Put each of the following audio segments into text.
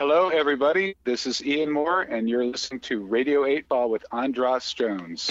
Hello, everybody. This is Ian Moore, and you're listening to Radio 8 Ball with Andras Jones.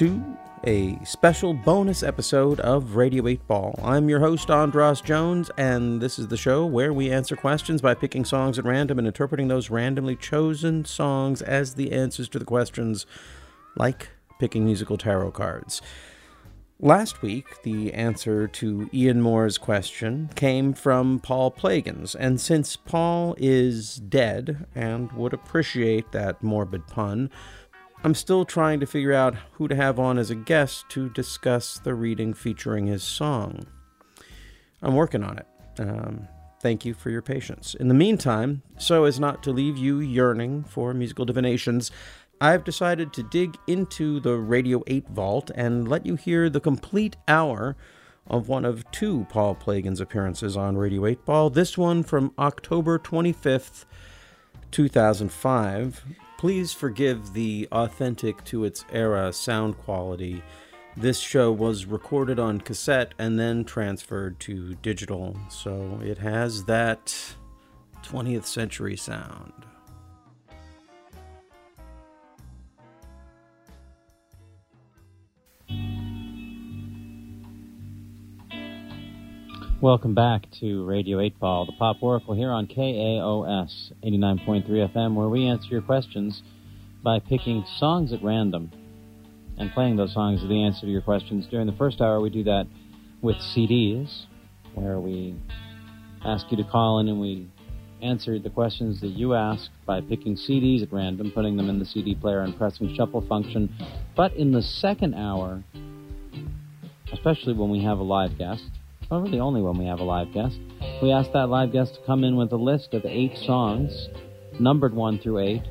To a special bonus episode of Radio 8 Ball. I'm your host, Andras Jones, and this is the show where we answer questions by picking songs at random and interpreting those randomly chosen songs as the answers to the questions, like picking musical tarot cards. Last week, the answer to Ian Moore's question came from Paul Plagans, and since Paul is dead and would appreciate that morbid pun, I'm still trying to figure out who to have on as a guest to discuss the reading featuring his song. I'm working on it. Um, thank you for your patience. In the meantime, so as not to leave you yearning for musical divinations, I've decided to dig into the Radio 8 vault and let you hear the complete hour of one of two Paul Plagan's appearances on Radio 8 Ball. This one from October 25th, 2005. Please forgive the authentic to its era sound quality. This show was recorded on cassette and then transferred to digital, so it has that 20th century sound. Welcome back to Radio 8 Ball, the Pop Oracle here on KAOS 89.3 FM, where we answer your questions by picking songs at random and playing those songs as the answer to your questions. During the first hour, we do that with CDs, where we ask you to call in and we answer the questions that you ask by picking CDs at random, putting them in the CD player, and pressing shuffle function. But in the second hour, especially when we have a live guest, well, really only when we have a live guest. We ask that live guest to come in with a list of eight songs, numbered one through eight,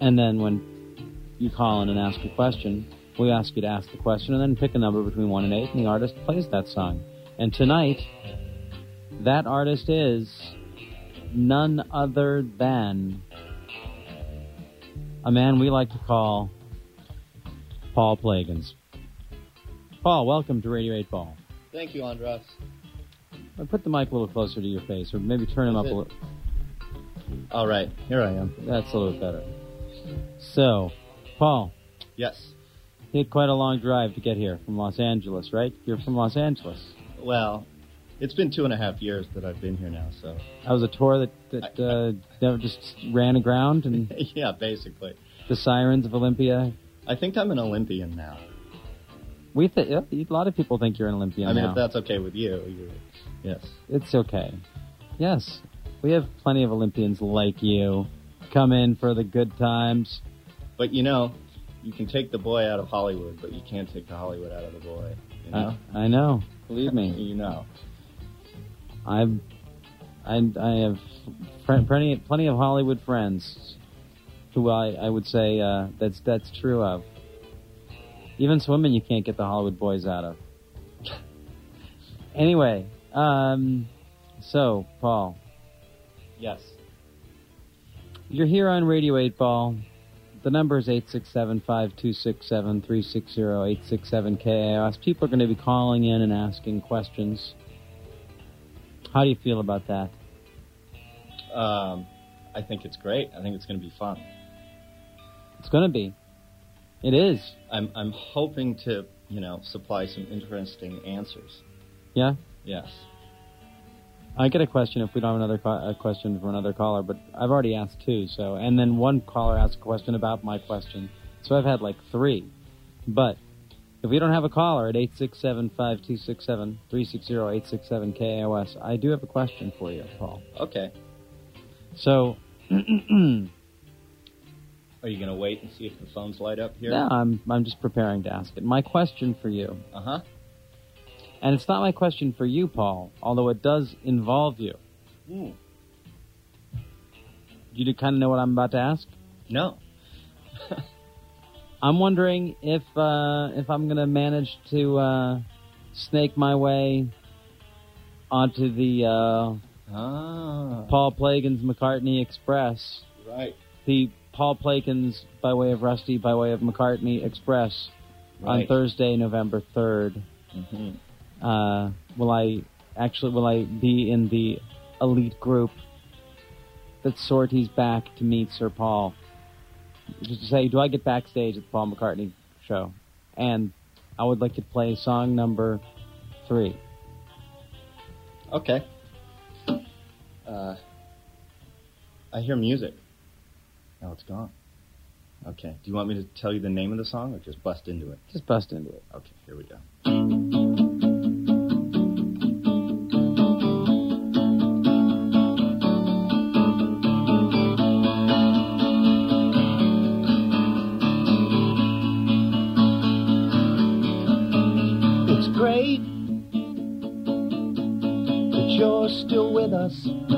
and then when you call in and ask a question, we ask you to ask the question and then pick a number between one and eight, and the artist plays that song. And tonight, that artist is none other than a man we like to call Paul Plagans. Paul, welcome to Radio 8 Ball. Thank you, Andras. Put the mic a little closer to your face, or maybe turn him up a little. All right, here I am. That's a little better. So, Paul, Yes. you had quite a long drive to get here from Los Angeles, right? You're from Los Angeles. Well, it's been two and a half years that I've been here now, so That was a tour that that uh, that just ran aground, and yeah, basically. the sirens of Olympia. I think I'm an Olympian now. We th- a lot of people think you're an Olympian I mean, now. if that's okay with you, yes. It's okay. Yes, we have plenty of Olympians like you. Come in for the good times. But you know, you can take the boy out of Hollywood, but you can't take the Hollywood out of the boy. You know? I, I know. Believe me. you know. I've, I, I have fr- plenty, plenty of Hollywood friends who I, I would say uh, that's that's true of. Even swimming, you can't get the Hollywood boys out of. anyway, um, so Paul, Yes. you're here on Radio 8 Ball. The number is 867-5267-360, 867-KAOS. People are going to be calling in and asking questions. How do you feel about that? Um, I think it's great. I think it's going to be fun. It's going to be. It is. I'm I'm hoping to you know supply some interesting answers. Yeah. Yes. I get a question if we don't have another co- a question from another caller, but I've already asked two. So, and then one caller asked a question about my question. So I've had like three. But If we don't have a caller at 867-5267-360-867 KAOS, I do have a question for you, Paul. Okay. So, Are you gonna wait and see if the phones light up here? yeah, I'm I'm just preparing to ask it. My question for you, Uh huh. and it's not my question for you, Paul, although it does involve you. Hmm. You kind of know what I'm about to ask. No. I'm wondering if uh, if I'm gonna manage to uh, snake my way onto the uh, Ah. Paul Plagens McCartney Express, Right. the Paul Plagens by way of Rusty by way of McCartney Express on Thursday, November third. hmm Uh, will I actually will I be in the elite group that sorties back to meet Sir Paul? Just to say, do I get backstage at the Paul McCartney show? And I would like to play song number three. Okay. Uh, I hear music. Now it's gone. Okay. Do you want me to tell you the name of the song or just bust into it? Just bust into it. Okay, here we go. It's great that you're still with us.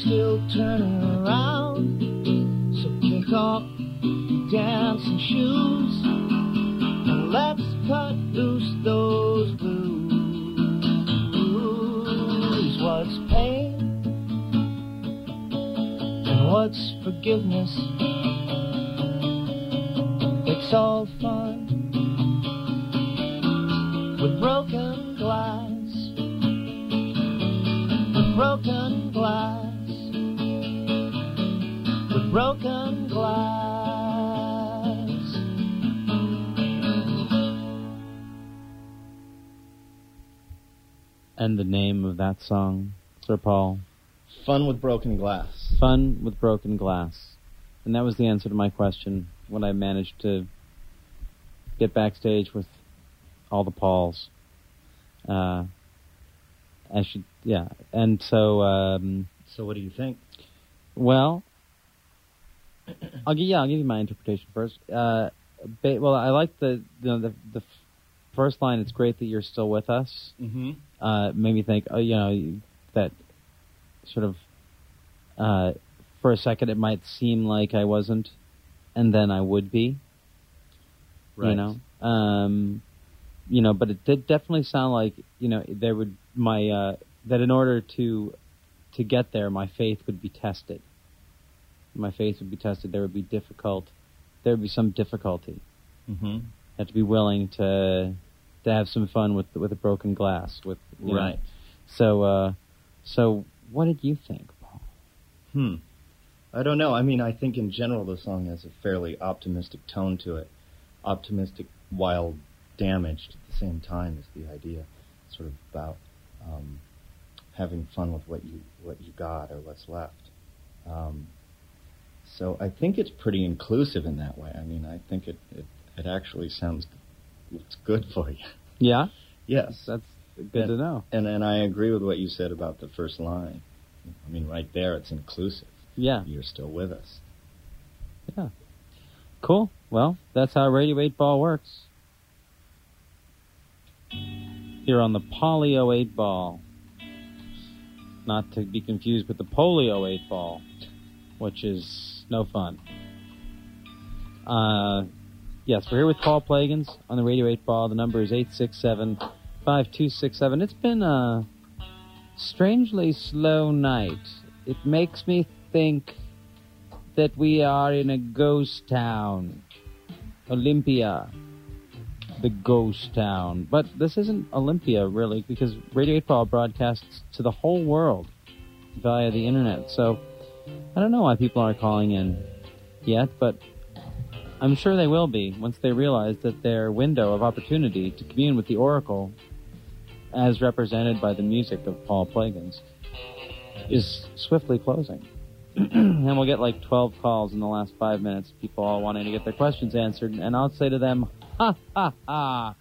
Still turning around. So kick off your dancing shoes and let's cut loose those blues. What's pain and what's forgiveness? It's all fun with broken glass. With broken glass. With broken glass. And the name of that song, Sir Paul, Fun with broken glass. Fun with Broken Glass. And that was the answer to my question when I managed to get backstage with all the Pauls. Uh, I should, yeah. And so, um, So what do you think? well, I'll give, yeah, I'll give you my interpretation first. Uh, ba- well, I like the, you know, the, the first line, it's great that you're still with us Mm-hmm. uh, made me think, oh, you know, that sort of, uh, for a second it might seem like I wasn't, and then I would be. Right. You know, um, you know, but it did definitely sound like you know there would my uh, that in order to to get there, my faith would be tested. My faith would be tested. There would be difficult. There would be some difficulty. Mm-hmm. have to be willing to to have some fun with with a broken glass. With you know. Right. So, uh, so what did you think, Paul? Hmm. I don't know. I mean, I think in general the song has a fairly optimistic tone to it. Optimistic while damaged at the same time is the idea. Sort of about um, having fun with what you what you got or what's left. Um, So I think it's pretty inclusive in that way. I mean, I think it it, it actually sounds it's good for you. Yeah, Yes. that's good Yeah. to know. And and I agree with what you said about the first line. I mean, right there, it's inclusive. Yeah, You're still with us. Yeah. Cool. Well, that's how Radio 8 Ball works. Here on the Polio 8 Ball. Not to be confused with the Polio 8 Ball, which is no fun. Uh, yes, we're here with Paul Plagans on the Radio 8 Ball. The number is 867 5267. It's been a strangely slow night. It makes me think that we are in a ghost town. Olympia. The ghost town. But this isn't Olympia, really, because Radio 8 Ball broadcasts to the whole world via the internet. So, I don't know why people aren't calling in yet, but I'm sure they will be once they realize that their window of opportunity to commune with the Oracle, as represented by the music of Paul Plagans, is swiftly closing. and we'll get like 12 calls in the last five minutes, people all wanting to get their questions answered, and I'll say to them, ha ha ha!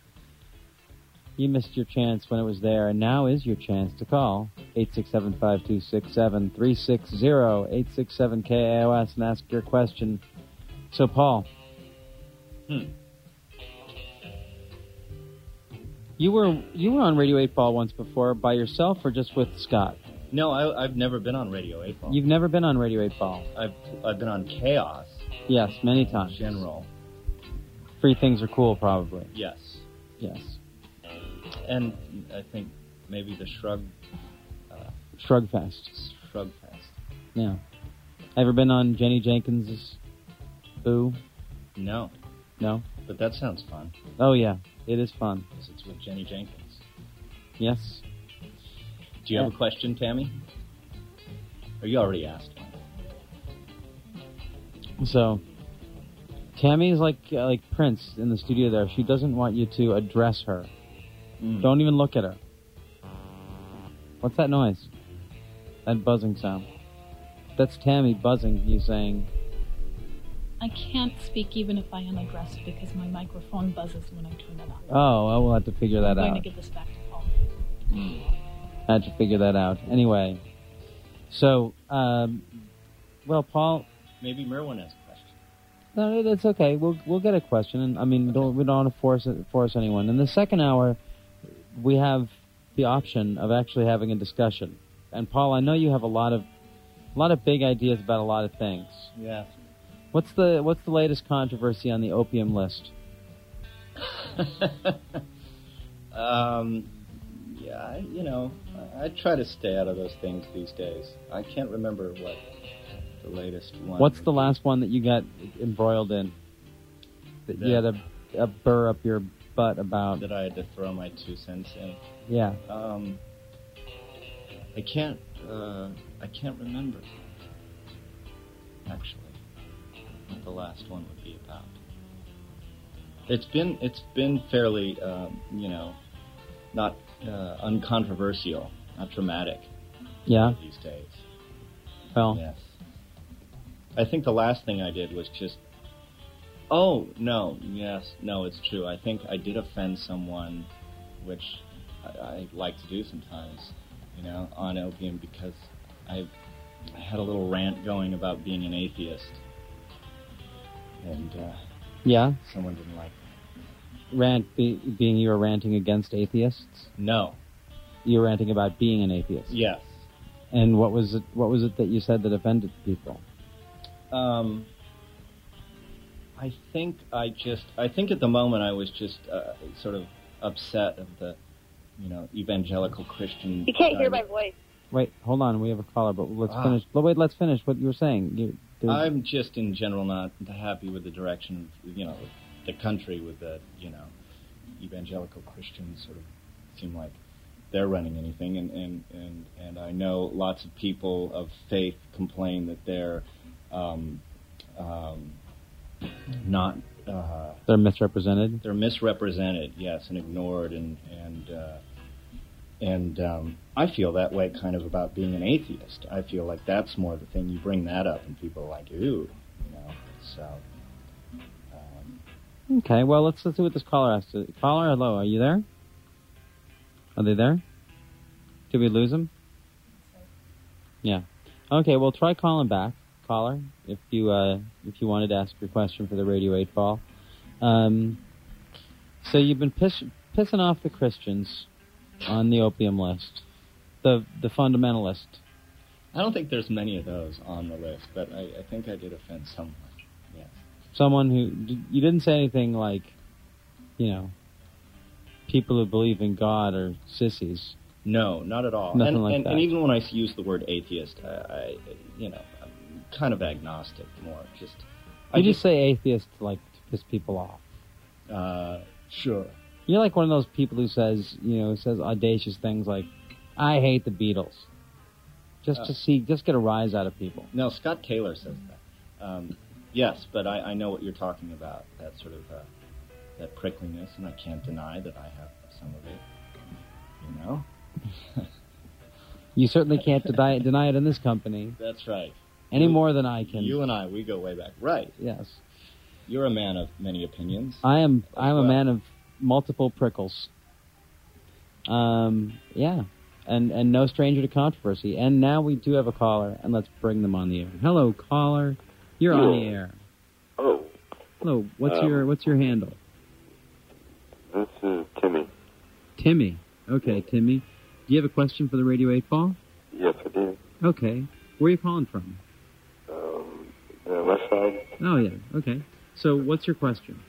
You missed your chance when it was there, and now is your chance to call 867-5267-360-867-KAOS and ask your question. So, Paul. Hmm. You were you were on Radio 8 Ball once before by yourself or just with Scott? No, I, I've never been on Radio 8 Ball. You've never been on Radio 8 Ball. I've I've been on KAOS Yes, many times. General. Free things are cool, probably. Yes, Yes. And I think maybe the Shrug Shrugfest. Shrug Fest. Yeah. Ever been on Jenny Jenkins's Boo? No, No? but that sounds fun Oh, yeah. It is fun. because it's with Jenny Jenkins. Yes. Do you have a question, Tammy? Or you already asked one? So, Tammy is like uh, like Prince in the studio there. She doesn't want you to address her. Mm. Don't even look at her. What's that noise? That buzzing sound. That's Tammy buzzing, you saying, I can't speak even if I am addressed because my microphone buzzes when I turn it on. oh, well, we'll have to figure that out. I'm going to give this back to Paul. I Had to figure that out. Anyway, so, um, well, Paul, Maybe Merwin has a question. No, that's okay. We'll we'll get a question, and I mean, we don't we don't want to force it, force anyone. In the second hour, we have the option of actually having a discussion. And Paul, I know you have a lot of a lot of big ideas about a lot of things. Yeah. What's the what's the latest controversy on the opium list? um, yeah, I, you know, I, I try to stay out of those things these days. I can't remember what the latest one. What's the last one that you got embroiled in? That you had a, a burr up your butt about? that I had to throw my two cents in? Yeah. Um, I can't. Uh, I can't remember. Actually, what the last one would be about. It's been it's been fairly, um, you know, not uh, uncontroversial, not dramatic Yeah. these days. Well. Yes. I think the last thing I did was just. Oh no! Yes, no, it's true. I think I did offend someone, which I, I like to do sometimes, you know, on opium because I, I had a little rant going about being an atheist, and uh, Yeah. someone didn't like. it. Rant be, being you were ranting against atheists. No. You were ranting about being an atheist. Yes. And what was it? What was it that you said that offended people? Um, I think I just, I think at the moment I was just uh, sort of upset of the, you know, evangelical Christian. You can't hear my voice. Wait, hold on. We have a caller, but let's Ah. finish. But wait, let's finish what you were saying. You, there's- I'm just in general not happy with the direction of, you know, the country with the, you know, evangelical Christians sort of seem like they're running anything, and and and and I know lots of people of faith complain that they're um, um, not. Uh, they're misrepresented. they're misrepresented, yes, and ignored, and and uh, and um, I feel that way kind of about being an atheist. I feel like that's more the thing. You bring that up, and people are like, "Ooh, So, um, Okay, well, let's, let's see what this caller has to... Caller, hello, are you there? Are they there? Did we lose them? Yeah. Okay, well, try calling back, caller, if you, uh, if you wanted to ask your question for the Radio 8 ball. Um, so you've been piss, pissing off the Christians on the opium list. The, the fundamentalist. I don't think there's many of those on the list, but I, I think I did offend someone. Yes. someone who you didn't say anything like, you know, people who believe in God are sissies. No, not at all. Nothing and, like and, that. and even when I use the word atheist, I, I you know, kind of agnostic more. Just I You just say atheist like to piss people off. uh, sure. You're like one of those people who says, you know, says audacious things like, "I hate the Beatles," just Uh. to see, just get a rise out of people. No, Scott Taylor says that. Um, yes, but I, I know what you're talking about. That sort of uh, that prickliness, and I can't deny that I have some of it. You know. You certainly can't deny, deny it in this company That's right. Any more than I can. You and I, we go way back. Right. yes, You're a man of many opinions. I am. I'm a man of multiple prickles. Um, yeah, and and no stranger to controversy. And now we do have a caller, and let's bring them on the air. Hello, caller. You're on the air. Oh, Hello. What's Um, your What's your handle? this is Timmy. Timmy. Okay, Timmy. Do you have a question for the Radio 8 ball? Yes, I do. Okay. Where are you calling from? The left side. Oh yeah. Okay. So what's your question?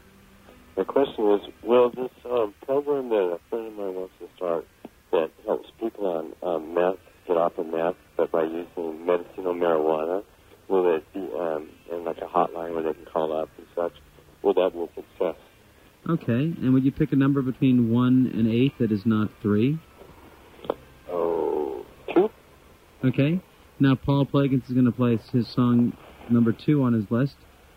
My question is, will this um, program that a friend of mine wants to start that helps people on um, meth get off of meth, but by using medicinal marijuana, will it be um, in like a hotline where they can call up and such? Will that be a success? Okay. And would you pick a number between one and eight that is not three? Oh, two? Okay. Now Paul Plagans is going to play his song number two on his list,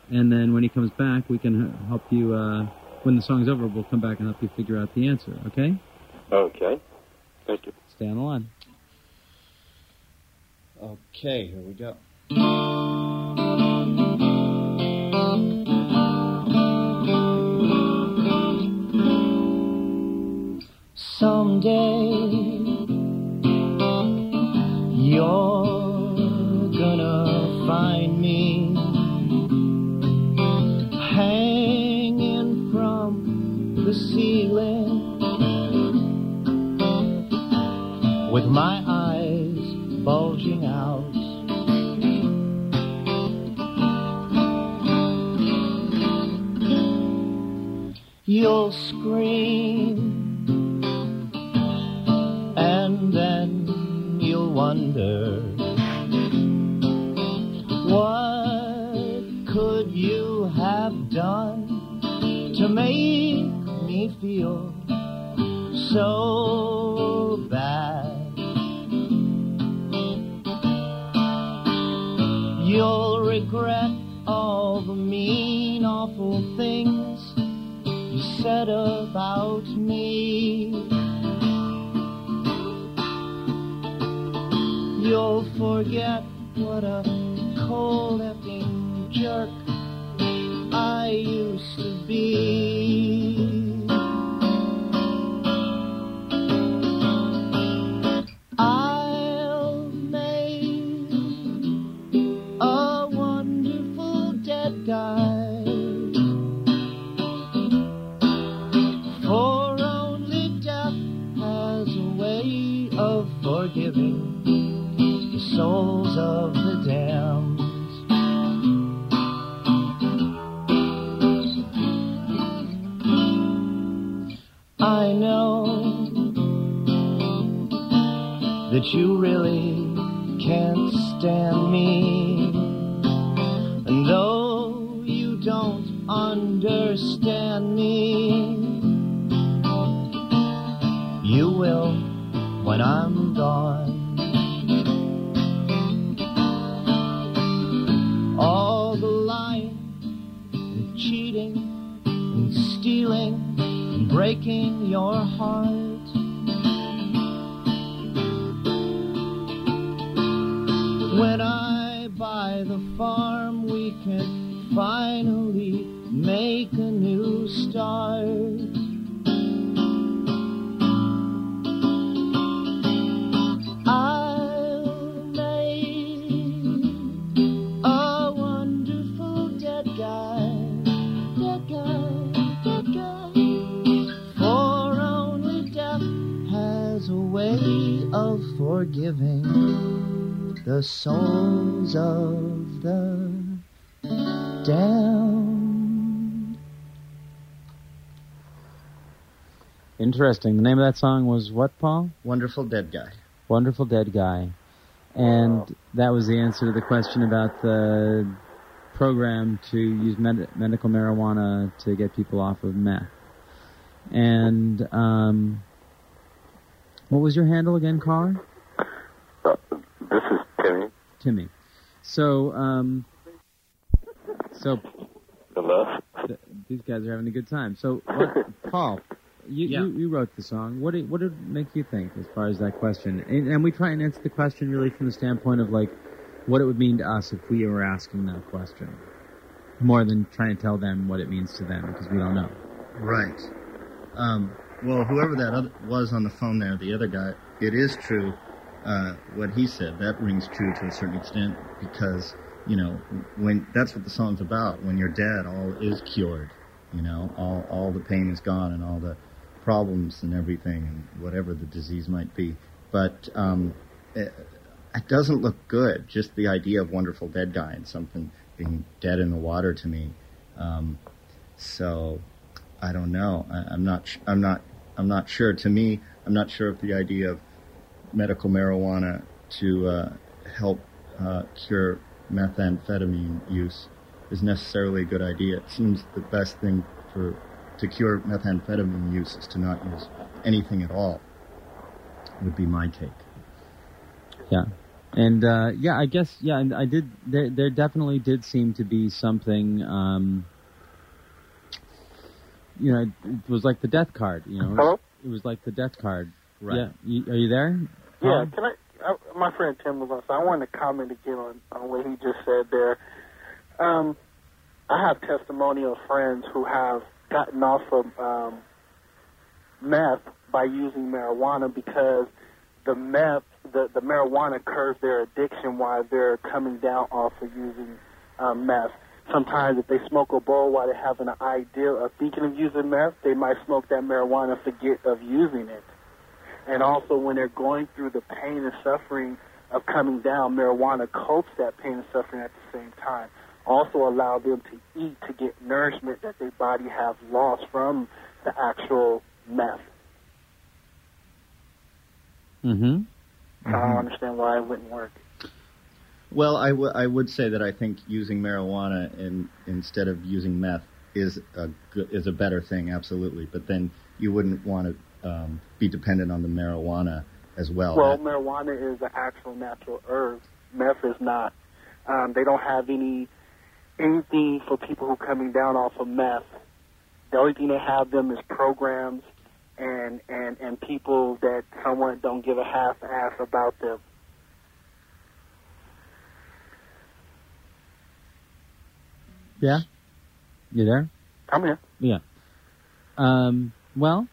and then when he comes back, we can help you. Uh, when the song's over, we'll come back and help you figure out the answer. Okay? Okay. Thank you. Stay on the line. Okay, here we go. Someday you're the ceiling with my eyes bulging out. You'll scream so bad. You'll regret all the mean awful things you said about me. You'll forget what a stealing and breaking your heart. When I buy the farm, we can finally make a new start. Forgiving the souls of the damned. Interesting. The name of that song was what, Paul? Wonderful Dead Guy. Wonderful Dead Guy. And that was the answer to the question about the program to use med- medical marijuana to get people off of meth. And um, what was your handle again, caller? This is Timmy. Timmy. So, um, so Hello. th- these guys are having a good time. So, what, Paul, you, Yeah. you you wrote the song. What did what did it make you think as far as that question? And, and we try and answer the question really from the standpoint of like what it would mean to us if we were asking that question, more than trying to tell them what it means to them because we don't know. Right. Um, well, whoever that other, was on the phone there, the other guy, it is true. Uh, what he said that rings true to a certain extent because you know when that's what the song's about. When you're dead, all is cured. You know, all all the pain is gone and all the problems and everything and whatever the disease might be. But um, it, it doesn't look good. Just the idea of wonderful dead guy and something being dead in the water to me. Um, so I don't know. I, I'm not. I'm not. I'm not sure. To me, I'm not sure if the idea of medical marijuana to uh, help uh, cure methamphetamine use is necessarily a good idea. It seems the best thing for to cure methamphetamine use is to not use anything at all. Would be my take. Yeah. And uh, yeah, I guess yeah, and I did. There, there definitely did seem to be something. Um, you know, it, it was like the death card. You know, Hello? it was like the death card. Right. Yeah, you, are you there? Yeah, can I, I? My friend Tim was on, so I wanted to comment again on, on what he just said there. Um, I have testimony of friends who have gotten off of um, meth by using marijuana because the meth, the, the marijuana curbs their addiction while they're coming down off of using um, meth. Sometimes if they smoke a bowl while they're having an idea of thinking of using meth, they might smoke that marijuana and forget of using it and also when they're going through the pain and suffering of coming down, marijuana coats that pain and suffering at the same time. Also allow them to eat to get nourishment that their body have lost from the actual meth. Mm-hmm. I don't understand why it wouldn't work. Well, I, w- I would say that I think using marijuana in, instead of using meth is a good, is a better thing, absolutely. But then you wouldn't want to um, be dependent on the marijuana as well. Well, That- marijuana is an actual natural herb. Meth is not. Um, they don't have any anything for people who are coming down off of meth. The only thing they have them is programs and and and people that someone don't give a half ass about them. Yeah. You there? I'm here. Yeah. Um, well,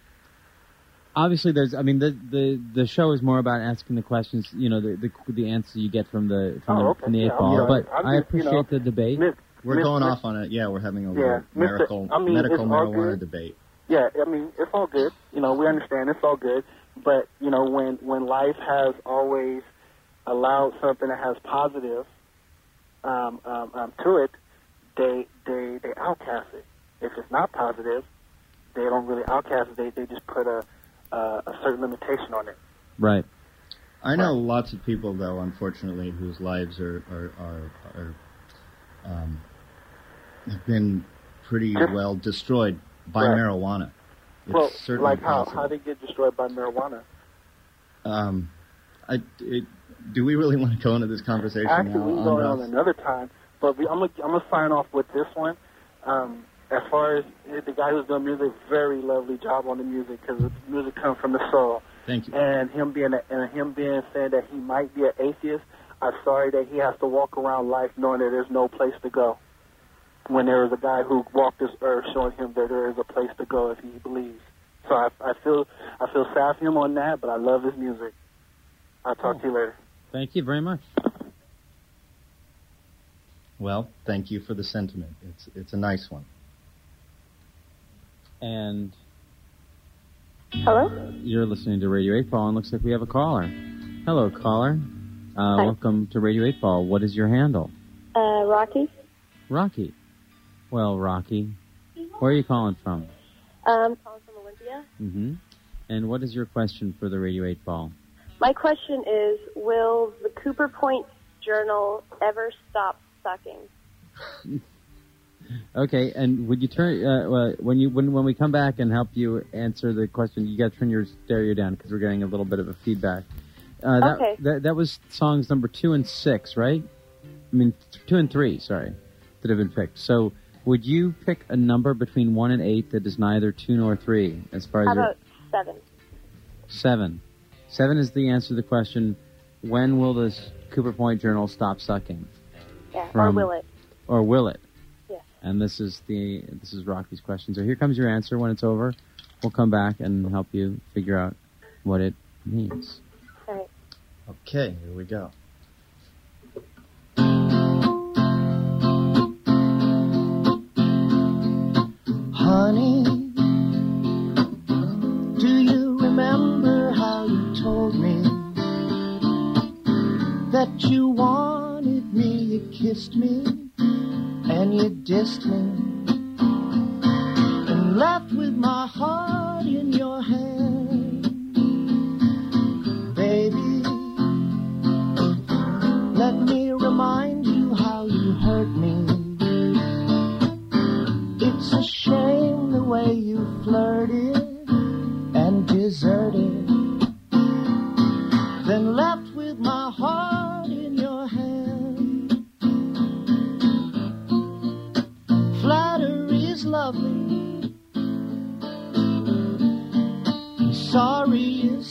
obviously, there's. I mean, the the the show is more about asking the questions. You know, the the, the answer you get from the from, Oh, the, okay. from the eight Yeah, I'm ball. sorry. But I'm I just, you appreciate know, the debate. Miss- we're Miss- going Miss- off on it. Yeah, we're having a Yeah, little medical I mean, medical marijuana debate. Yeah, I mean, it's all good. You know, we understand it's all good. But, you know, when, when life has always allowed something that has positive um, um, um, to it, they, they, they outcast it. If it's not positive, they don't really outcast it. They, they just put a, uh, a certain limitation on it. Right. I know lots of people, though, unfortunately, whose lives are are are, are um, have been pretty well destroyed by Right. marijuana. It's well, certainly like how, possible. how they get destroyed by marijuana. Um, I, it, do we really want to go into this conversation Actually, now? we can go on another time, but we, I'm gonna I'm gonna sign off with this one. Um, as far as the guy who's doing music, very lovely job on the music because the music comes from the soul. Thank you. And him being a, and him being saying that he might be an atheist, I'm sorry that he has to walk around life knowing that there's no place to go. When there is a guy who walked this earth showing him that there is a place to go if he believes. So I, I feel I feel sad for him on that, but I love his music. I'll talk to you later. Thank you very much. Well, thank you for the sentiment. It's it's a nice one. And Hello? you're listening to Radio 8 Ball, and looks like we have a caller. Hello, caller. Uh, Hi. welcome to Radio 8 Ball. What is your handle? Uh, Rocky. Rocky. Well, Rocky, where are you calling from? Um, calling from Olympia. Mm-hmm. And what is your question for the Radio 8 Ball? My question is, will the Cooper Point Journal ever stop sucking? Okay, and would you turn uh, when you when when we come back and help you answer the question, you got to turn your stereo down because we're getting a little bit of a feedback. Uh, that, Okay. that that was songs number two and six, right? I mean, th- two and three. Sorry, that have been picked. So, would you pick a number between one and eight that is neither two nor three? As far as How your about seven? seven, seven is the answer to the question: When will this Cooper Point Journal stop sucking? Yeah, or will it? or will it? Yes. And this is the this is Rocky's question. So here comes your answer. When it's over, we'll come back and help you figure out what it means. All right. Okay, here we go. Honey, do you remember how you told me that you wanted me? You kissed me and you dissed me and left with my heart in your hand,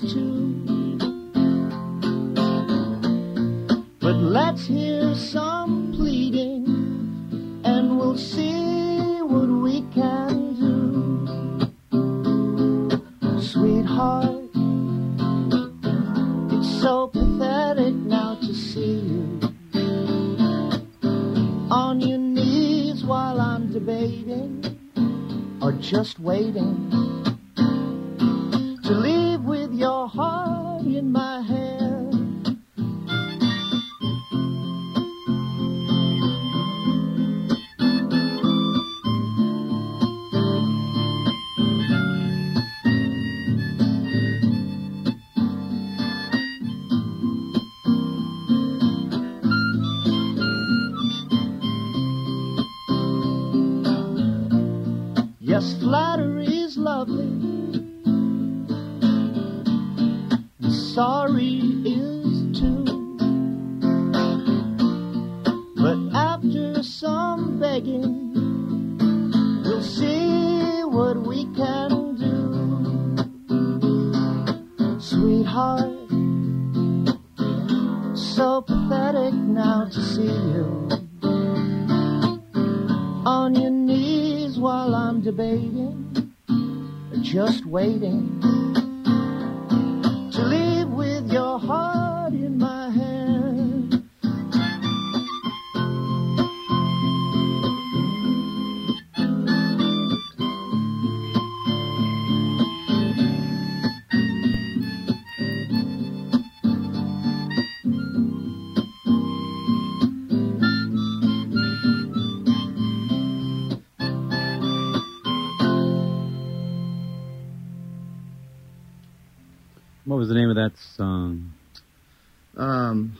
But let's hear some pleading and we'll see what we can do. Sweetheart, it's so pathetic now to see you on your knees while I'm debating or just waiting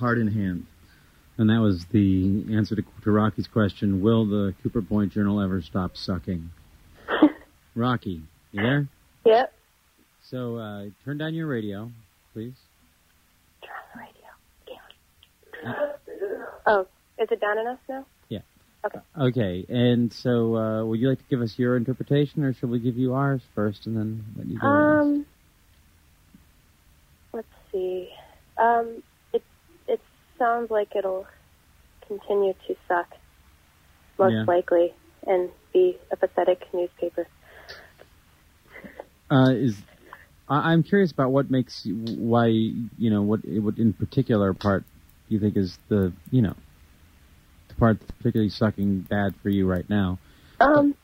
heart in hand. And that was the answer to, to Rocky's question: Will the Cooper Point Journal ever stop sucking? Rocky, you there? Yep. So uh, turn down your radio, please. Turn on the radio. Oh, is it down enough now? Yeah. Okay. Okay, and so uh, would you like to give us your interpretation, or shall we give you ours first and then let you go? Um, let's see. Um, it it sounds like it'll continue to suck, most Yeah. likely, and be a pathetic newspaper. Uh, is I, I'm curious about what makes you, why you know what what in particular part you think is the you know the part that's particularly sucking bad for you right now. Um,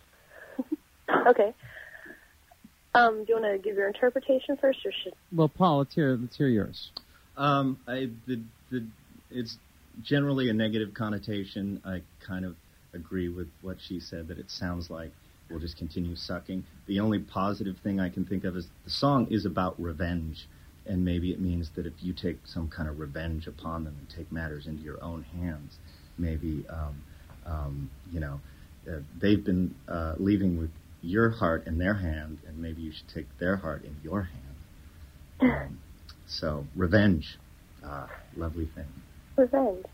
okay. Um, do you want to give your interpretation first, or should? Well, Paul, let's hear let's hear yours. Um, I, the, the, it's generally a negative connotation. I kind of agree with what she said that it sounds like we'll just continue sucking. The only positive thing I can think of is the song is about revenge, and maybe it means that if you take some kind of revenge upon them and take matters into your own hands, maybe um, um, you know uh, they've been uh, leaving with your heart in their hand, and maybe you should take their heart in your hand. Um, so revenge, uh, lovely thing. Revenge.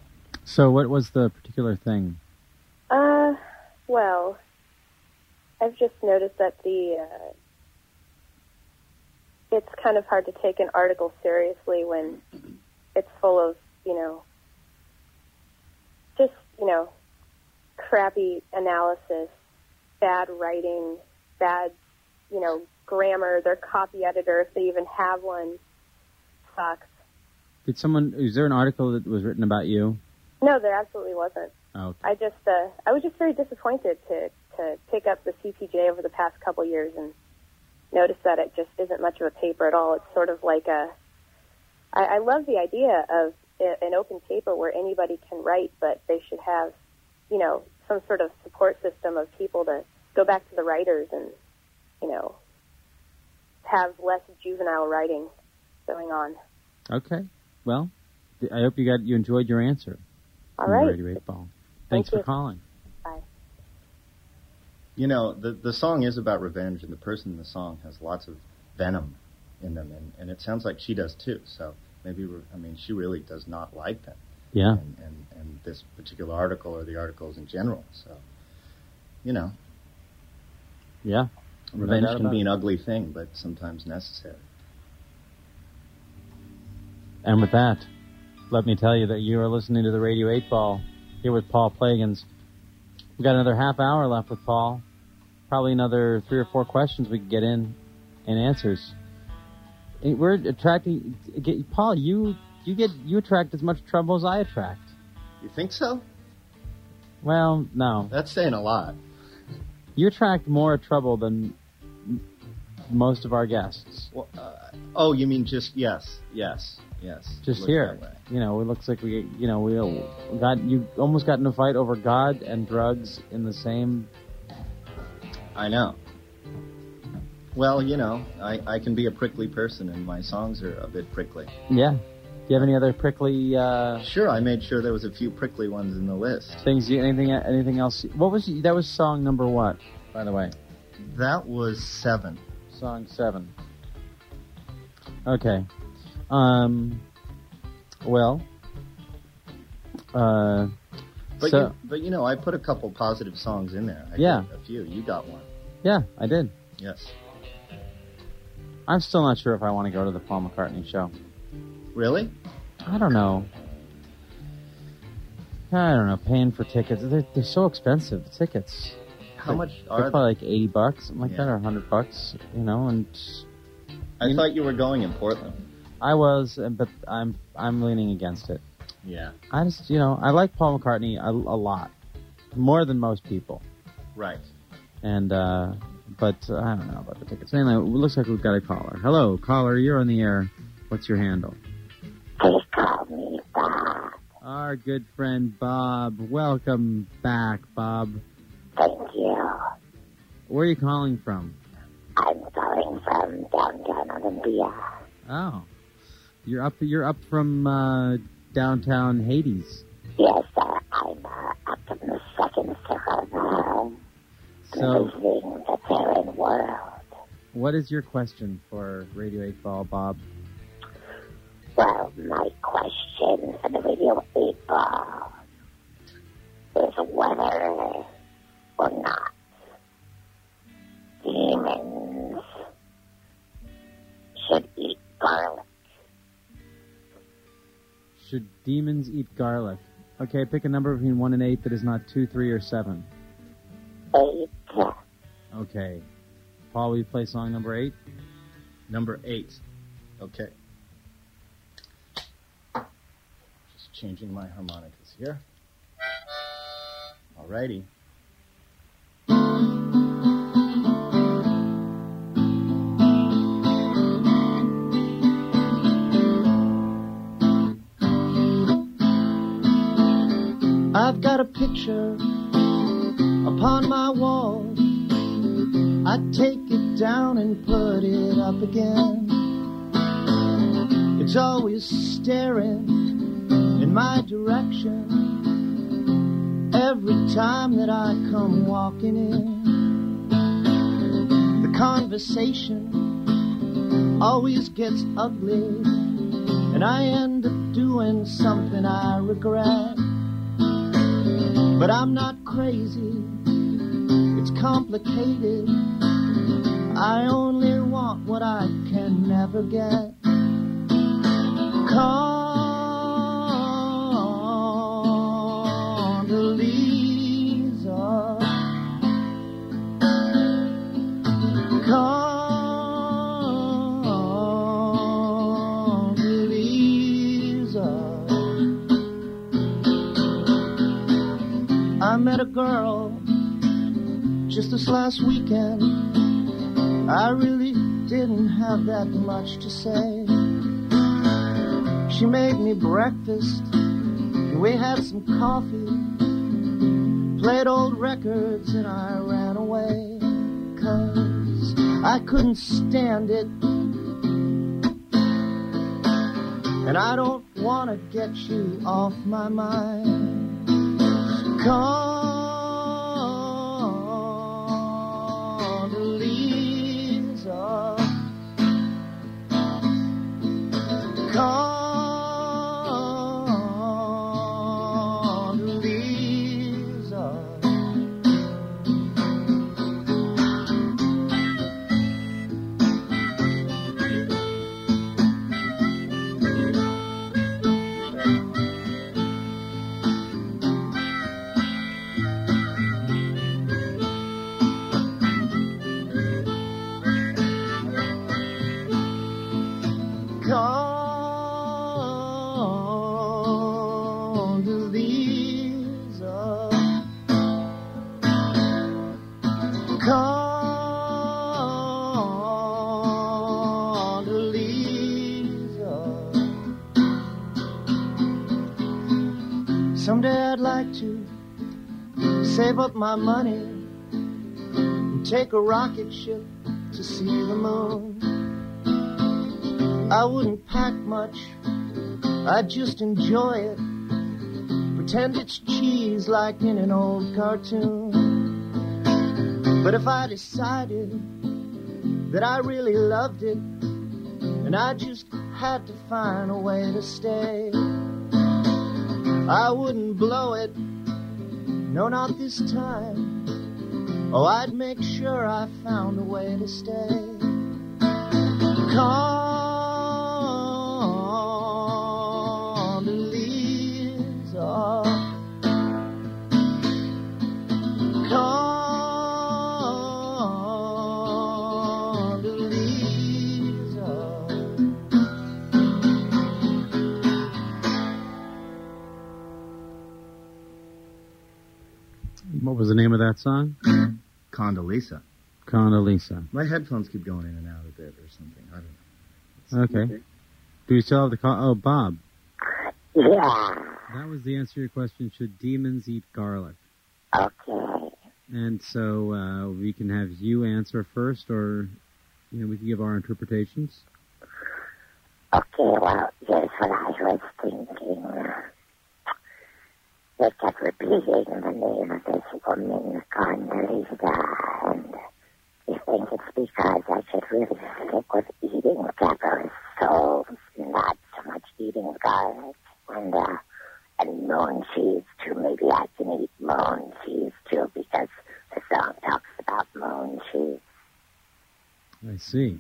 So, what was the particular thing? Uh, well, I've just noticed that the uh, it's kind of hard to take an article seriously when it's full of you know just you know crappy analysis, bad writing, bad you know grammar. Their copy editor, if they even have one, sucks. Did someone? Is there an article that was written about you? No, there absolutely wasn't. Oh, I just uh, I was just very disappointed to to pick up the CPJ over the past couple years and notice that it just isn't much of a paper at all. It's sort of like a I, I love the idea of an open paper where anybody can write, but they should have you know some sort of support system of people to go back to the writers and you know have less juvenile writing going on. okay. Well, I hope you got you enjoyed your answer. All from. Radio 8 Ball. Thanks Thank for you. calling. Bye. You know, the the song is about revenge, and the person in the song has lots of venom in them, and, and it sounds like she does too. So maybe I mean, she really does not like them, Yeah. and, and and this particular article or the articles in general. So, you know, Yeah. Revenge doubt can be an ugly thing, but sometimes necessary. And with that, let me tell you that you are listening to the Radio 8 Ball here with Paul Plagans. We've got another half hour left with Paul. Probably another three or four questions we could get in and answers. We're attracting, Paul, you, you get, you attract as much trouble as I attract. You think so? Well, no. That's saying a lot. You attract more trouble than most of our guests. Well, uh, oh, you mean just yes, yes, yes. Just here. You know, it looks like we, you know, we got, you almost got in a fight over God and drugs in the same I know. Well, you know, I, I can be a prickly person, and my songs are a bit prickly. Yeah. Do you have any other prickly uh, Sure, I made sure there was a few prickly ones in the list. things? You, anything? Anything else? What was that? Was song number what? By the way, That was seven. song seven. Okay. Um. Well. Uh. But so you, but you know, I put a couple positive songs in there. I Yeah. a few. You got one. yeah, I did. Yes. I'm still not sure if I want to go to the Paul McCartney show. Really? I don't know. I don't know. Paying for tickets, they're, they're so expensive. The tickets. How much They're are they? probably like eighty bucks, something like Yeah. that, or hundred bucks. You know, and I you- thought you were going in Portland. I was, but I'm I'm leaning against it. Yeah. I just, you know, I like Paul McCartney a, a lot, more than most people, Right. and uh, but uh, I don't know about the tickets. Anyway, it looks like we've got a caller. Hello, caller, you're on the air. What's your handle? Please call me Bob. Our good friend Bob. Welcome back, Bob. Thank you. Where are you calling from? I'm calling from downtown Olympia. Oh, you're up. You're up from uh, downtown Hades. Yes, sir. I'm uh, up from the second floor now, So, the Terran world. what is your question for Radio 8 Ball, Bob? Well, my question for the Radio 8 Ball is whether or not demons should eat garlic. Should demons eat garlic? Okay, pick a number between 1 and 8 that is not 2, 3, or 7. Eight. Okay. Paul, will you play song number 8? Number eight. Okay. Just changing my harmonicas here. Alrighty. I've got a picture upon my wall. I take it down and put it up again. It's always staring in my direction every time that I come walking in. The conversation always gets ugly, and I end up doing something I regret. But I'm not crazy, it's complicated. I only want what I can never get. Condoleezza. This last weekend. I really didn't have that much to say. She made me breakfast, and we had some coffee, played old records, and I ran away. Cause I couldn't stand it. And I don't wanna get you off my mind. Condoleezza. Save up my money and take a rocket ship to see the moon. I wouldn't pack much, I'd just enjoy it. Pretend it's cheese like in an old cartoon. But if I decided that I really loved it, and I just had to find a way to stay, I wouldn't blow it, no, not this time. Oh, I'd make sure I found a way to stay. Condoleezza. Song? Condoleezza. Condoleezza. My headphones keep going in and out a bit or something. I don't know. Okay. Do we still have the call? Oh, Bob. Yeah. That was the answer to your question. Should demons eat garlic? Okay. And so uh, we can have you answer first, or you know, we can give our interpretations. Okay, well, here's what I was thinking. They kept repeating the name of this woman, Condoleezza, and you think it's because I should really stick with eating peppers, so not so much eating garlic, and, uh, and moon cheese too. Maybe I can eat moon cheese too, because the song talks about moon cheese. I see.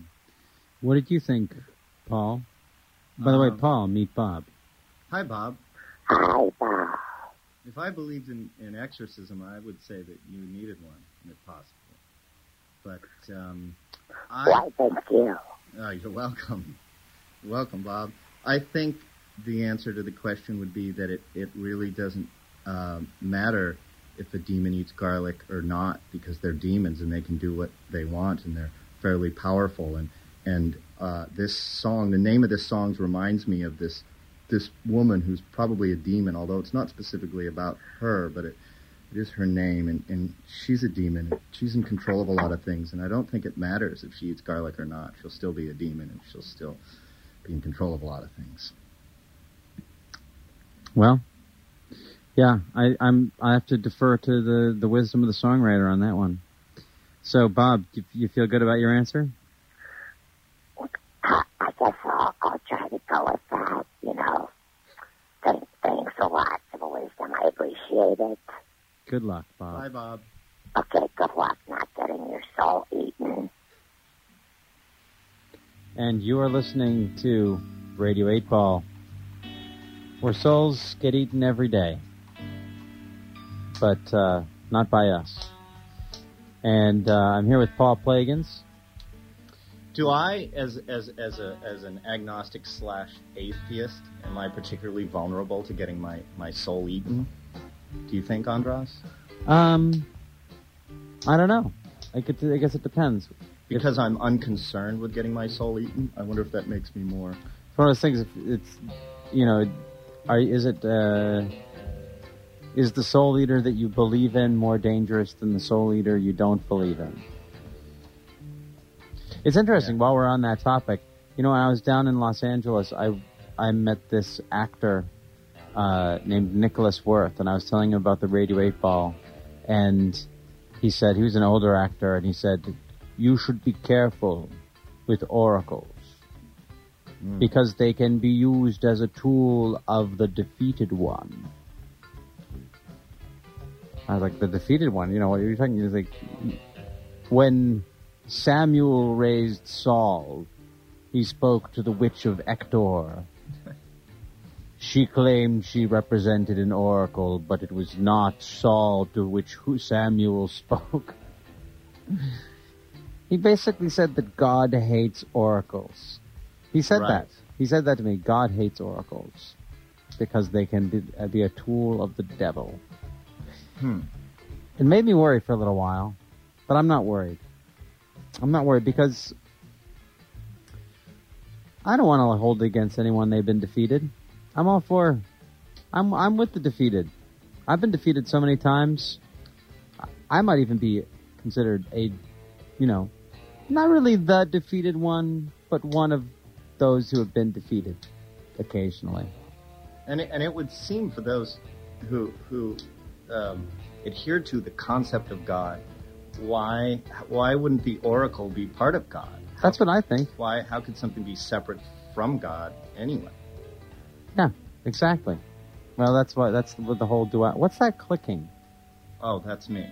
What did you think, Paul? By the way, Um, Paul, meet Bob. Hi, Bob. If I believed in, in exorcism, I would say that you needed one, if possible. But um, I, Why, thank you. Oh, you're welcome. Welcome, Bob. I think the answer to the question would be that it, it really doesn't um, matter if a demon eats garlic or not because they're demons and they can do what they want and they're fairly powerful. And, and uh, this song, the name of this song reminds me of this this woman who's probably a demon, although it's not specifically about her, but it, it is her name, and, and she's a demon. She's in control of a lot of things, and I don't think it matters if she eats garlic or not. She'll still be a demon, and she'll still be in control of a lot of things. Well, yeah, I, I'm. I have to defer to the the wisdom of the songwriter on that one. So, Bob, you, you feel good about your answer? I, I guess I'll, I'll try to go with that, you know. Thank, thanks a lot for the wisdom. I appreciate it. Good luck, Bob. Bye, Bob. Okay, good luck not getting your soul eaten. And you are listening to Radio 8 Ball, where souls get eaten every day, but uh, not by us. And uh, I'm here with Paul Plagans. Do I, as as as a as an agnostic slash atheist, am I particularly vulnerable to getting my my soul eaten? Do you think, Andras? Um, I don't know. I, could, I guess it depends. Because I'm unconcerned with getting my soul eaten, I wonder if that makes me more. It's one of those things. If it's you know, are is it uh, is the soul eater that you believe in more dangerous than the soul eater you don't believe in? It's interesting. While we're on that topic, you know, when I was down in Los Angeles, I I met this actor uh, named Nicholas Worth, and I was telling him about the Radio Eight Ball, and he said he was an older actor, and he said you should be careful with oracles because they can be used as a tool of the defeated one. I was like, the defeated one? You know, what you're you talking? He's like, when Samuel raised Saul, he spoke to the witch of Endor. She claimed she represented an oracle, but it was not Saul to which Samuel spoke. he basically said that God hates oracles. He said Right. that. He said that to me. God hates oracles because they can be, uh, be a tool of the devil. Hmm. It made me worry for a little while, but I'm not worried. I'm not worried because I don't want to hold it against anyone they've been defeated. I'm all for. I'm I'm with the defeated. I've been defeated so many times. I- might even be considered a, you know, not really the defeated one, but one of those who have been defeated occasionally. And it, and it would seem for those who who um, adhere to the concept of God, why why wouldn't the oracle be part of God? That's what I think. Why? How could something be separate from God anyway? Yeah, exactly. Well, that's what that's what the whole duet. What's that clicking? Oh, that's me.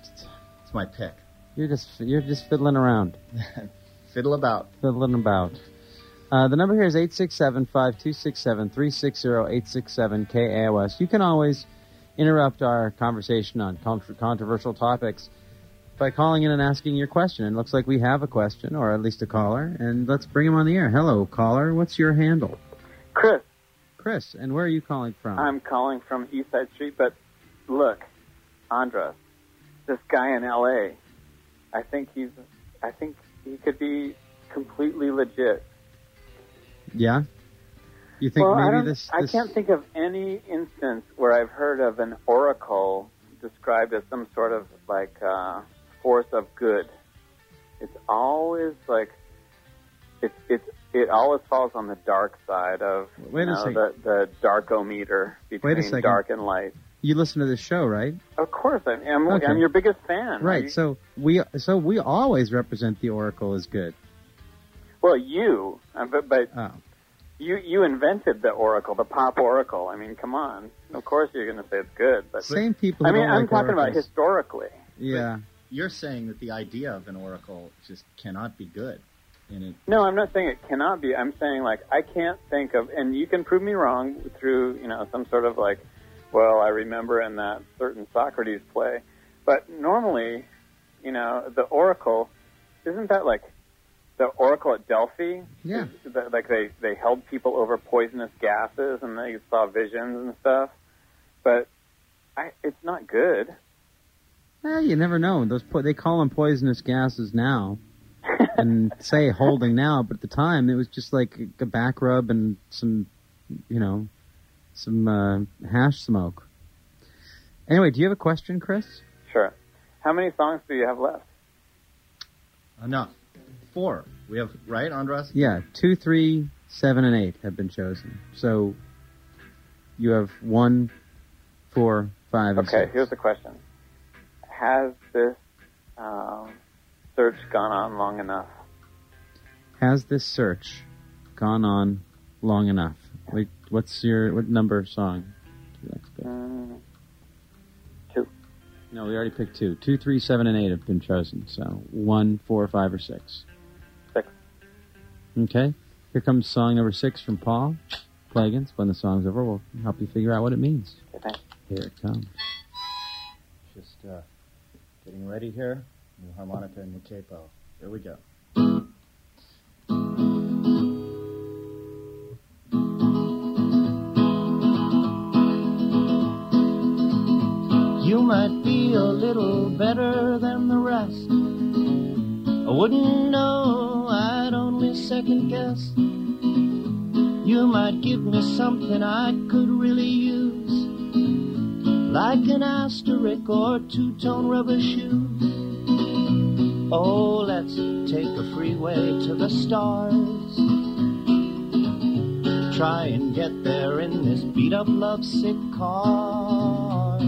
It's my pick. You're just you're just fiddling around. Fiddle about. fiddling about. Uh, the number here is 867-5267-360-867-KAOS. You can always interrupt our conversation on contr controversial topics by calling in and asking your question. It looks like we have a question, or at least a caller, and let's bring him on the air. Hello, caller. What's your handle? Chris, Chris, and where are you calling from? I'm calling from East Side Street, but look, Andra, this guy in L.A. I think he's, I think he could be completely legit. yeah? You think well, maybe don't, this, I can't think of any instance where I've heard of an oracle described as some sort of like uh, force of good. It's always like it's it's it always falls on the dark side of Wait you know, second. the the darkometer between second. dark and light. You listen to this show, right? Of course, I'm I'm, Okay. I'm your biggest fan. Right. You- So we so we always represent the oracle as good. well, you, uh, but but Oh. you you invented the oracle, the pop oracle. I mean, come on. Of course, you're going to say it's good, but Same people. I mean, don't I'm like talking about historically. Yeah. You're saying that the idea of an oracle just cannot be good. And it, No, I'm not saying it cannot be. I'm saying like I can't think of, and you can prove me wrong through you know some sort of like, well, I remember in that certain Socrates play, but normally, you know, the oracle, isn't that like the oracle at Delphi? Yeah. Like they they held people over poisonous gases and they saw visions and stuff, but I it's not good. Eh, you never know. Those po- they call them poisonous gases now, and say holding now, but at the time it was just like a back rub and some you know, some uh, hash smoke. Anyway, do you have a question, Chris? Sure. How many songs do you have left? Uh, no, four. We have right, Andras. Yeah, two, three, seven, and eight have been chosen. So you have one, four, five, and Okay, six. here's the question. Has this um, search gone on long enough? Has this search gone on long enough? Wait, what's your what number of song? do you like to pick? Mm, two. No, we already picked two. Two, three, seven, and eight have been chosen. So one, four, five, or six. Six. Okay. Here comes song number six from Paul. Play against. When the song's over, we'll help you figure out what it means. Okay. Here it comes. Just uh, getting ready here. Harmonica and new capo. Here we go. You might be a little better than the rest. I wouldn't know, I'd only second guess. You might give me something I could really use, like an asterisk or two tone rubber shoes. Oh, let's take a freeway to the stars. Try and get there in this beat up lovesick car.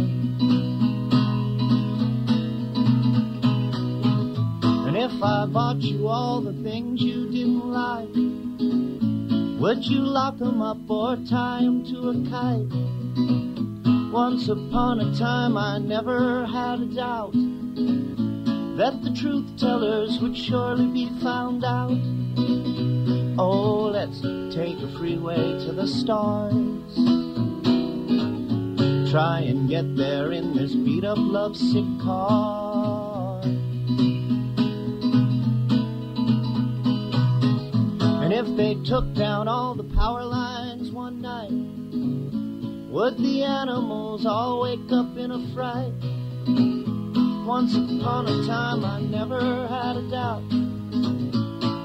And if I bought you all the things you didn't like, would you lock 'em up or tie 'em to a kite? Once upon a time I never had a doubt that the truth tellers would surely be found out. Oh, let's take a freeway to the stars. Try and get there in this beat up lovesick car. And if they took down all the power lines one night, would the animals all wake up in a fright? Once upon a time I never had a doubt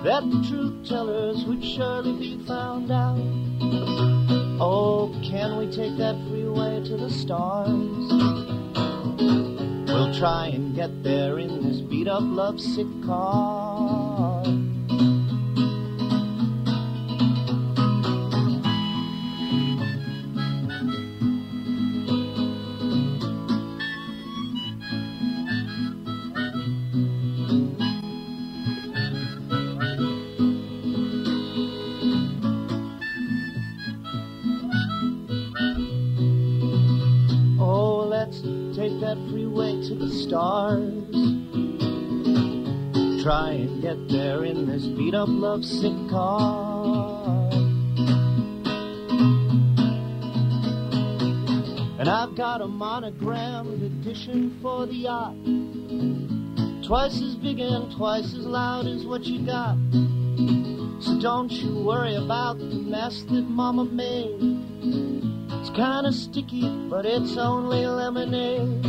that the truth tellers would surely be found out. Oh, can we take that freeway to the stars? We'll try and get there in this beat up lovesick car. Lovesick car. And I've got a monogrammed edition for the yacht. Twice as big and twice as loud as what you got. So don't you worry about the mess that Mama made. It's kinda sticky, but it's only lemonade.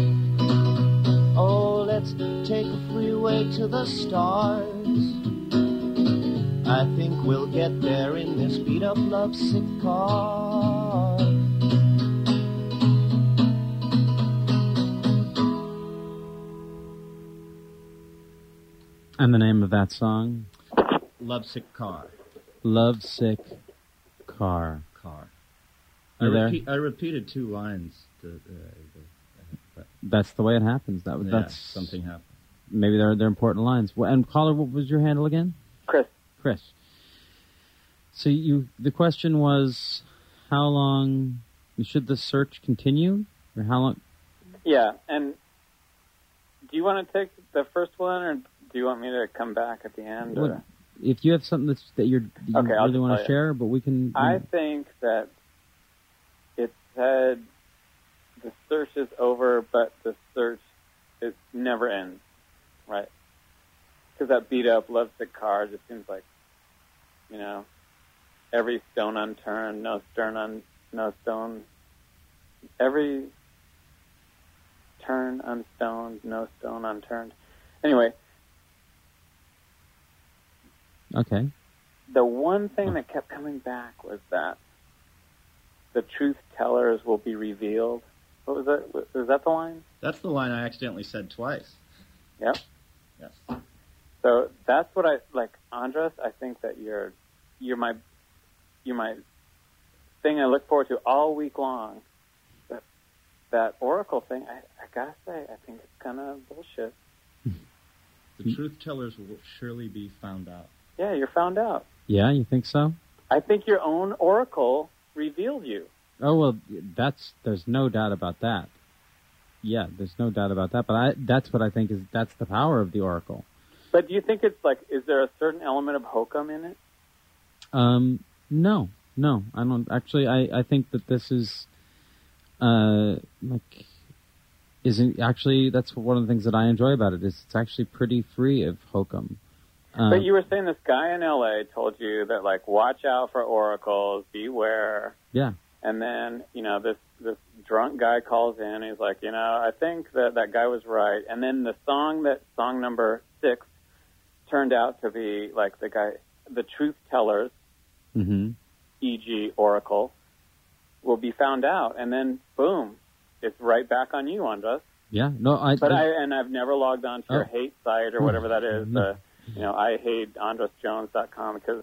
Oh, let's take a freeway to the stars. I think we'll get there in this beat up lovesick car. And the name of that song? Lovesick car. Love Sick Car. Car. I, there? repeat, I repeated two lines. To, uh, the, but That's the way it happens. That yeah, that's something happened. maybe they're they're important lines. Well, And caller, what was your handle again? Chris. Chris. So you the question was how long should the search continue or how long Yeah, and do you want to take the first one, or do you want me to come back at the end? If you have something that's, that you're, that you Okay, really want to share, but we can. I think that it said the search is over, but the search it never ends, right? Because that beat up lovesick car just seems like, you know, every stone unturned, no stern un, no stone, every turn unstoned, no stone unturned. Anyway, okay. the one thing that kept coming back was that the truth tellers will be revealed. What was that? Was that the line? That's the line I accidentally said twice. Yep. Yes. So that's what I like, Andras. I think that you're you're my you're my thing I look forward to all week long. That that Oracle thing, I, I gotta say, I think it's kind of bullshit. The truth tellers will surely be found out. Yeah, you're found out. Yeah, you think so? I think your own Oracle revealed you. Oh well, that's there's no doubt about that. Yeah, there's no doubt about that. But I that's what I think is that's the power of the oracle. But do you think it's like, is there a certain element of hokum in it? Um, no, no, I don't. Actually, I I think that this is, uh, like, isn't actually that's one of the things that I enjoy about it is it's actually pretty free of hokum. Uh, but you were saying this guy in LA told you that like, watch out for oracles, beware. yeah, And then, you know, this this drunk guy calls in. He's like, you know, I think that that guy was right. And then the song that song number six turned out to be like the guy, the truth tellers, hmm e.g., Oracle, will be found out. And then, boom, it's right back on you, Andras. yeah. No, I. But I- I and I've never logged on to your Oh. hate site or whatever that is. No. Uh, you know, I hate AndrasJones.com because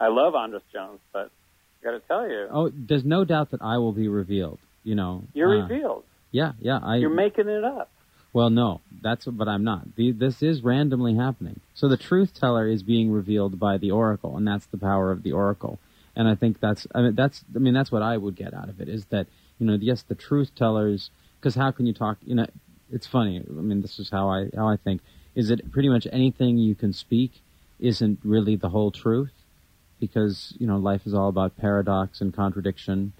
I love Andras Jones, but I got to tell you, oh, there's no doubt that I will be revealed. You know, you're uh, revealed. Yeah, yeah. I. You're making it up. Well, no, that's but I'm not. The, this is randomly happening. So the truth teller is being revealed by the oracle, and that's the power of the oracle. And I think that's I mean that's I mean that's what I would get out of it is that you know yes the truth tellers because how can you talk you know it's funny I mean this is how I how I think is that pretty much anything you can speak isn't really the whole truth because you know life is all about paradox and contradiction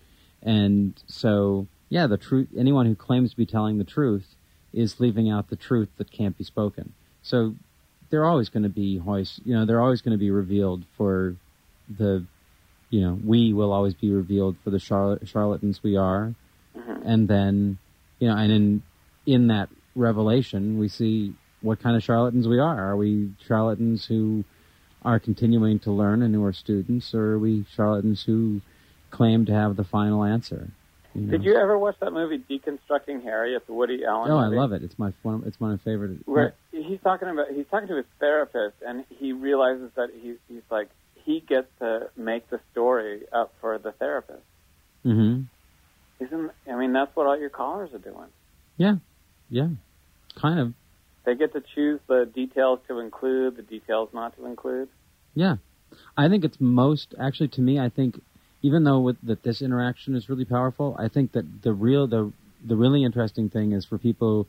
and so yeah the truth anyone who claims to be telling the truth is leaving out the truth that can't be spoken. So they're always going to be hoist you know they're always going to be revealed for the you know we will always be revealed for the charla- charlatans we are. Mm-hmm. And then you know and in in that revelation we see what kind of charlatans we are. Are we charlatans who are continuing to learn and who are students or are we charlatans who claim to have the final answer you know? Did you ever watch that movie Deconstructing Harry? It's a Woody Allen. oh i love it it's my one it's my favorite Where he's talking about he's talking to his therapist, and he realizes that he's he's like he gets to make the story up for the therapist. hmm Isn't I mean that's what all your callers are doing. yeah yeah kind of They get to choose the details to include, the details not to include. Yeah, I think it's most actually to me. I think even though with, that this interaction is really powerful, I think that the real the the really interesting thing is for people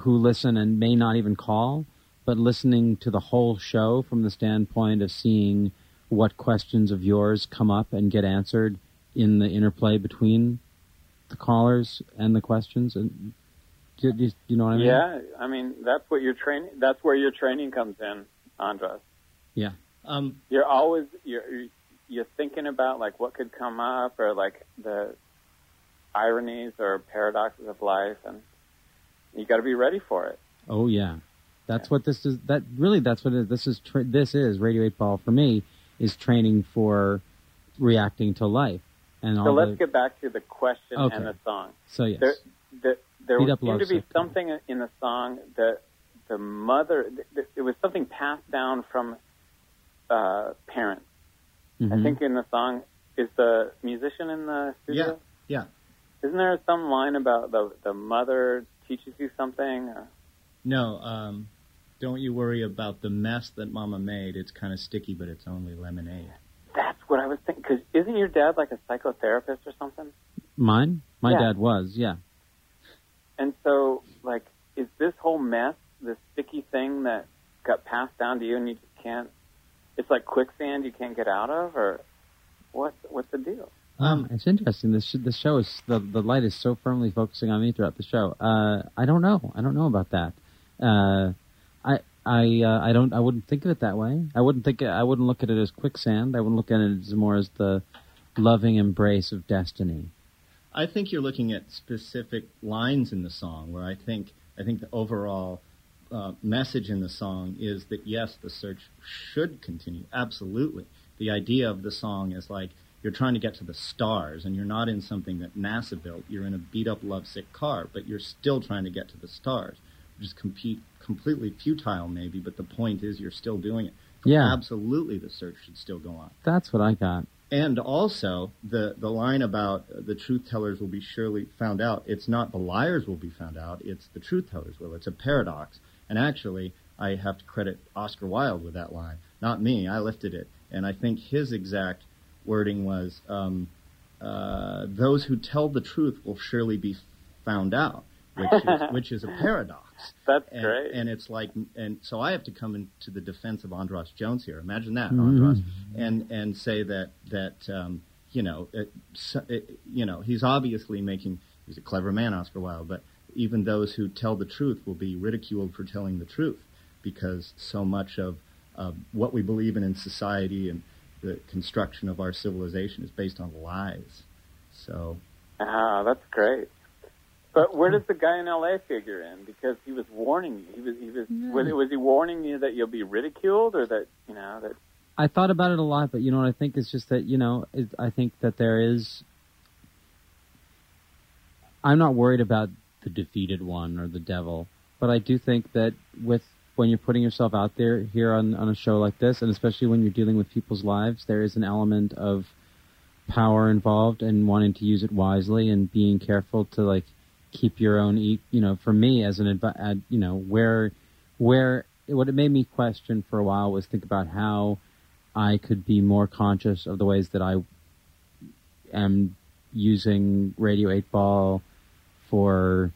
who listen and may not even call, but listening to the whole show from the standpoint of seeing what questions of yours come up and get answered in the interplay between the callers and the questions. And do, do, do you know what I mean? Yeah, I mean that's what your training. That's where your training comes in, Andras. Yeah. Um, You're always you're you're thinking about like what could come up or like the ironies or paradoxes of life, and you got to be ready for it. Oh yeah, that's what this is. That really, that's what it is. This is tra- this is Radio Eight Ball for me is training for reacting to life and all So let's the. get back to the question Okay. and the song. so yes, There, there, there Beat seemed to be something in the song that the mother. th- th- It was something passed down from uh, parents. I Mhm. think in the song is the musician in the studio. yeah. Isn't there some line about the the mother teaches you something? Or, No, um, don't you worry about the mess that Mama made. It's kind of sticky, but it's only lemonade. that's what I was thinking. Because isn't your dad like a psychotherapist or something? mine. My Yeah. dad was. Yeah. And so, like, is this whole mess, this sticky thing that got passed down to you, and you just can't? It's like quicksand you can't get out of, or what's what's the deal? Um, it's interesting. This sh- the show is the the light is so firmly focusing on me throughout the show. Uh, I don't know. I don't know about that. Uh, I I uh, I don't. I wouldn't think of it that way. I wouldn't think. I wouldn't look at it as quicksand. I wouldn't look at it as more as the loving embrace of destiny. I think you're looking at specific lines in the song where I think I think the overall uh, message in the song is that yes, the search should continue. Absolutely, the idea of the song is like you're trying to get to the stars, and you're not in something that NASA built. You're in a beat up, lovesick car, but you're still trying to get to the stars, which is compete, completely futile, maybe. But the point is, you're still doing it. Yeah. absolutely, the search should still go on. That's what I got. And also the the line about the truth tellers will be surely found out. It's not the liars will be found out. It's the truth tellers will. It's a paradox. And actually, I have to credit Oscar Wilde with that line, not me. I lifted it, and I think his exact wording was, um, uh, "Those who tell the truth will surely be found out," which is, which is a paradox. That's and, great. And it's like, and so I have to come into the defense of Andras Jones here. Imagine that, Mhm. Andras, and and say that that um, you know, it, so, it, you know, he's obviously making. He's a clever man, Oscar Wilde, but even those who tell the truth will be ridiculed for telling the truth, because so much of of what we believe in in society and the construction of our civilization is based on lies. So Ah, that's great. But where does the guy in L.A. figure in? Because he was warning you. He was he was was, was he warning you that you'll be ridiculed or that you know that I thought about it a lot, but you know what I think is just that you know it, I think that there is. I'm not worried about the defeated one or the devil, but I do think that with when you're putting yourself out there here on on a show like this, and especially when you're dealing with people's lives, there is an element of power involved and wanting to use it wisely and being careful to like keep your own you know for me as an advi- uh, you know where where what it made me question for a while was think about how I could be more conscious of the ways that I am using Radio 8 Ball for,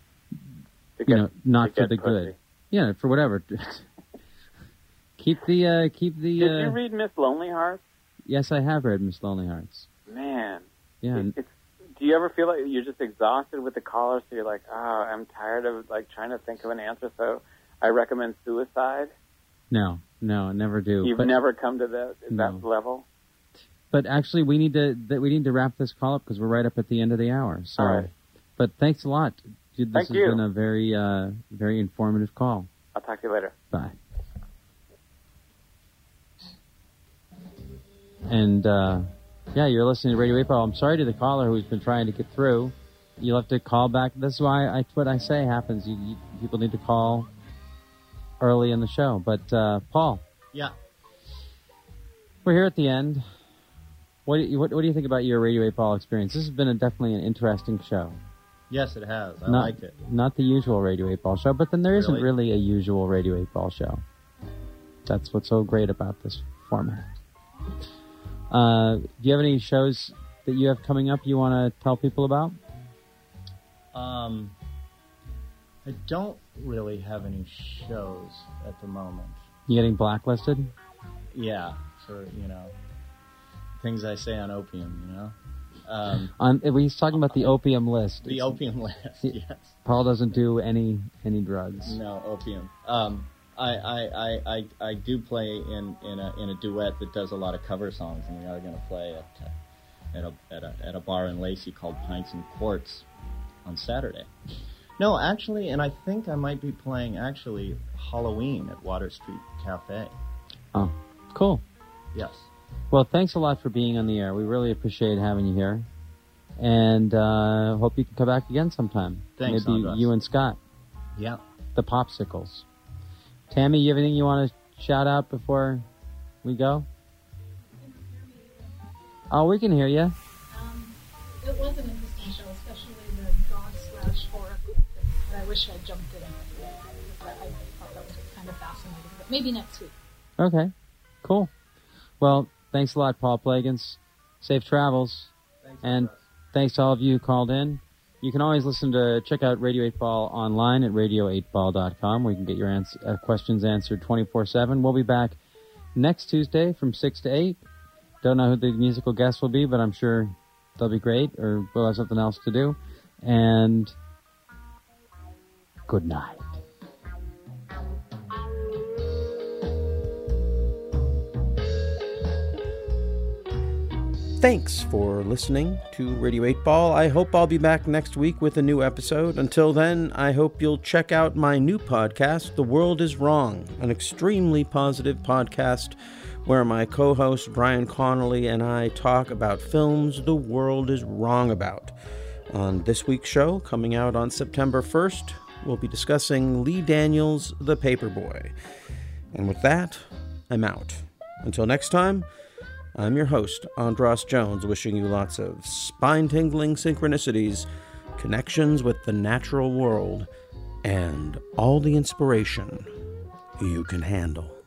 To you know, not for the pussy. good. Yeah, for whatever. keep the, uh, keep the, Did uh, you read Miss Lonely Hearts? yes, I have read Miss Lonely Hearts. Man, Yeah. it's. Do you ever feel like you're just exhausted with the callers? So you're like, oh, I'm tired of like trying to think of an answer. So I recommend suicide. no, no, I never do. You've but, never come to that that level. but actually we need to, that we need to wrap this call up because we're right up at the end of the hour. So, All right. But thanks a lot. Dude, this Thank has you. been a very, uh, very informative call. I'll talk to you later. Bye. And uh, yeah, you're listening to Radio 8 Ball. I'm sorry to the caller who's been trying to get through. You'll have to call back. This is why I, what I say happens. You, you, people need to call early in the show. But uh, Paul, yeah, we're here at the end. What do you, what, what do you think about your Radio 8 Ball experience? This has been a, definitely an interesting show. Yes, it has. I not, liked it. Not the usual Radio 8 Ball show, but then there isn't Really? really a usual Radio 8 Ball show. That's what's so great about this format. Uh, do you have any shows that you have coming up you want to tell people about? Um, I don't really have any shows at the moment. You getting blacklisted? Yeah, for you know things I say on opium. You know, um, On, he's talking about the opium list. the opium list. Yes. Paul doesn't do any any drugs. No opium. Um, I, I, I, I, I do play in, in a in a duet that does a lot of cover songs, and we are going to play at uh, at a, at a at a bar in Lacey called Pints and Quarts on Saturday. No, actually, and I think I might be playing actually Halloween at Water Street Cafe. Oh, cool. Yes. Well, thanks a lot for being on the air. We really appreciate having you here, and uh, hope you can come back again sometime. Thanks, Maybe Andras. you and Scott, Yeah. the popsicles. Tammy, you have anything you want to shout out before we go? Oh, we can hear you. Um, it was an interesting show, especially the God slash horror thing. I wish I jumped in. Because I, I thought that was kind of fascinating. But maybe next week. Okay, cool. Well, thanks a lot, Paul Plagans. Safe travels. and thanks to all of you who called in. You can always listen to, check out Radio 8 Ball online at radio8ball.com where you can get your ans- uh, questions answered 24-7. We'll be back next Tuesday from 6 to 8. Don't know who the musical guest will be, but I'm sure they'll be great or we'll have something else to do. And good night. Thanks for listening to Radio 8 Ball. I hope I'll be back next week with a new episode. Until then, I hope you'll check out my new podcast, The World is Wrong, an extremely positive podcast where my co host Brian Connolly and I talk about films the world is wrong about. On this week's show, coming out on September 1st, we'll be discussing Lee Daniels' The Paperboy. And with that, I'm out. Until next time, I'm your host, Andras Jones, wishing you lots of spine tingling synchronicities, connections with the natural world, and all the inspiration you can handle.